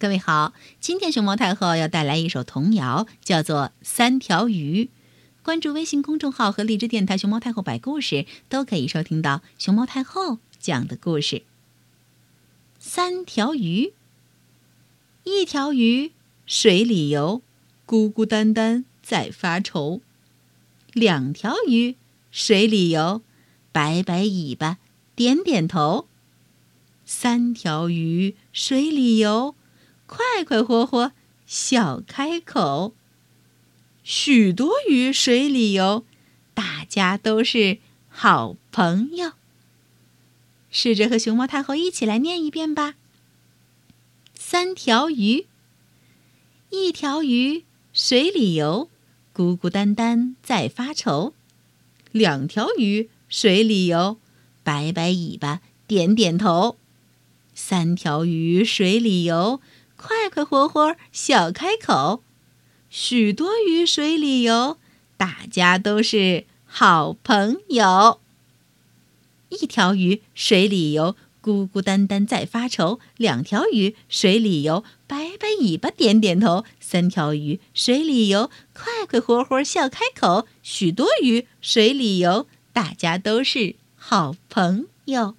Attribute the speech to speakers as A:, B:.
A: 各位好，今天熊猫太后要带来一首童谣，叫做《三条鱼》。关注微信公众号和荔枝电台“熊猫太后摆故事”，都可以收听到熊猫太后讲的故事。三条鱼，一条鱼水里游，孤孤单单在发愁；两条鱼水里游，摆摆尾巴，点点头；三条鱼水里游。快快活活笑开口，许多鱼水里游，大家都是好朋友。试着和熊猫太后一起来念一遍吧。三条鱼，一条鱼水里游，孤孤单单在发愁；两条鱼水里游，摆摆尾巴，点点头；三条鱼水里游。快快活活笑开口，许多鱼水里游，大家都是好朋友。一条鱼水里游，孤孤单单在发愁；两条鱼水里游，摆摆尾巴点点头；三条鱼水里游，快快活活笑开口。许多鱼水里游，大家都是好朋友。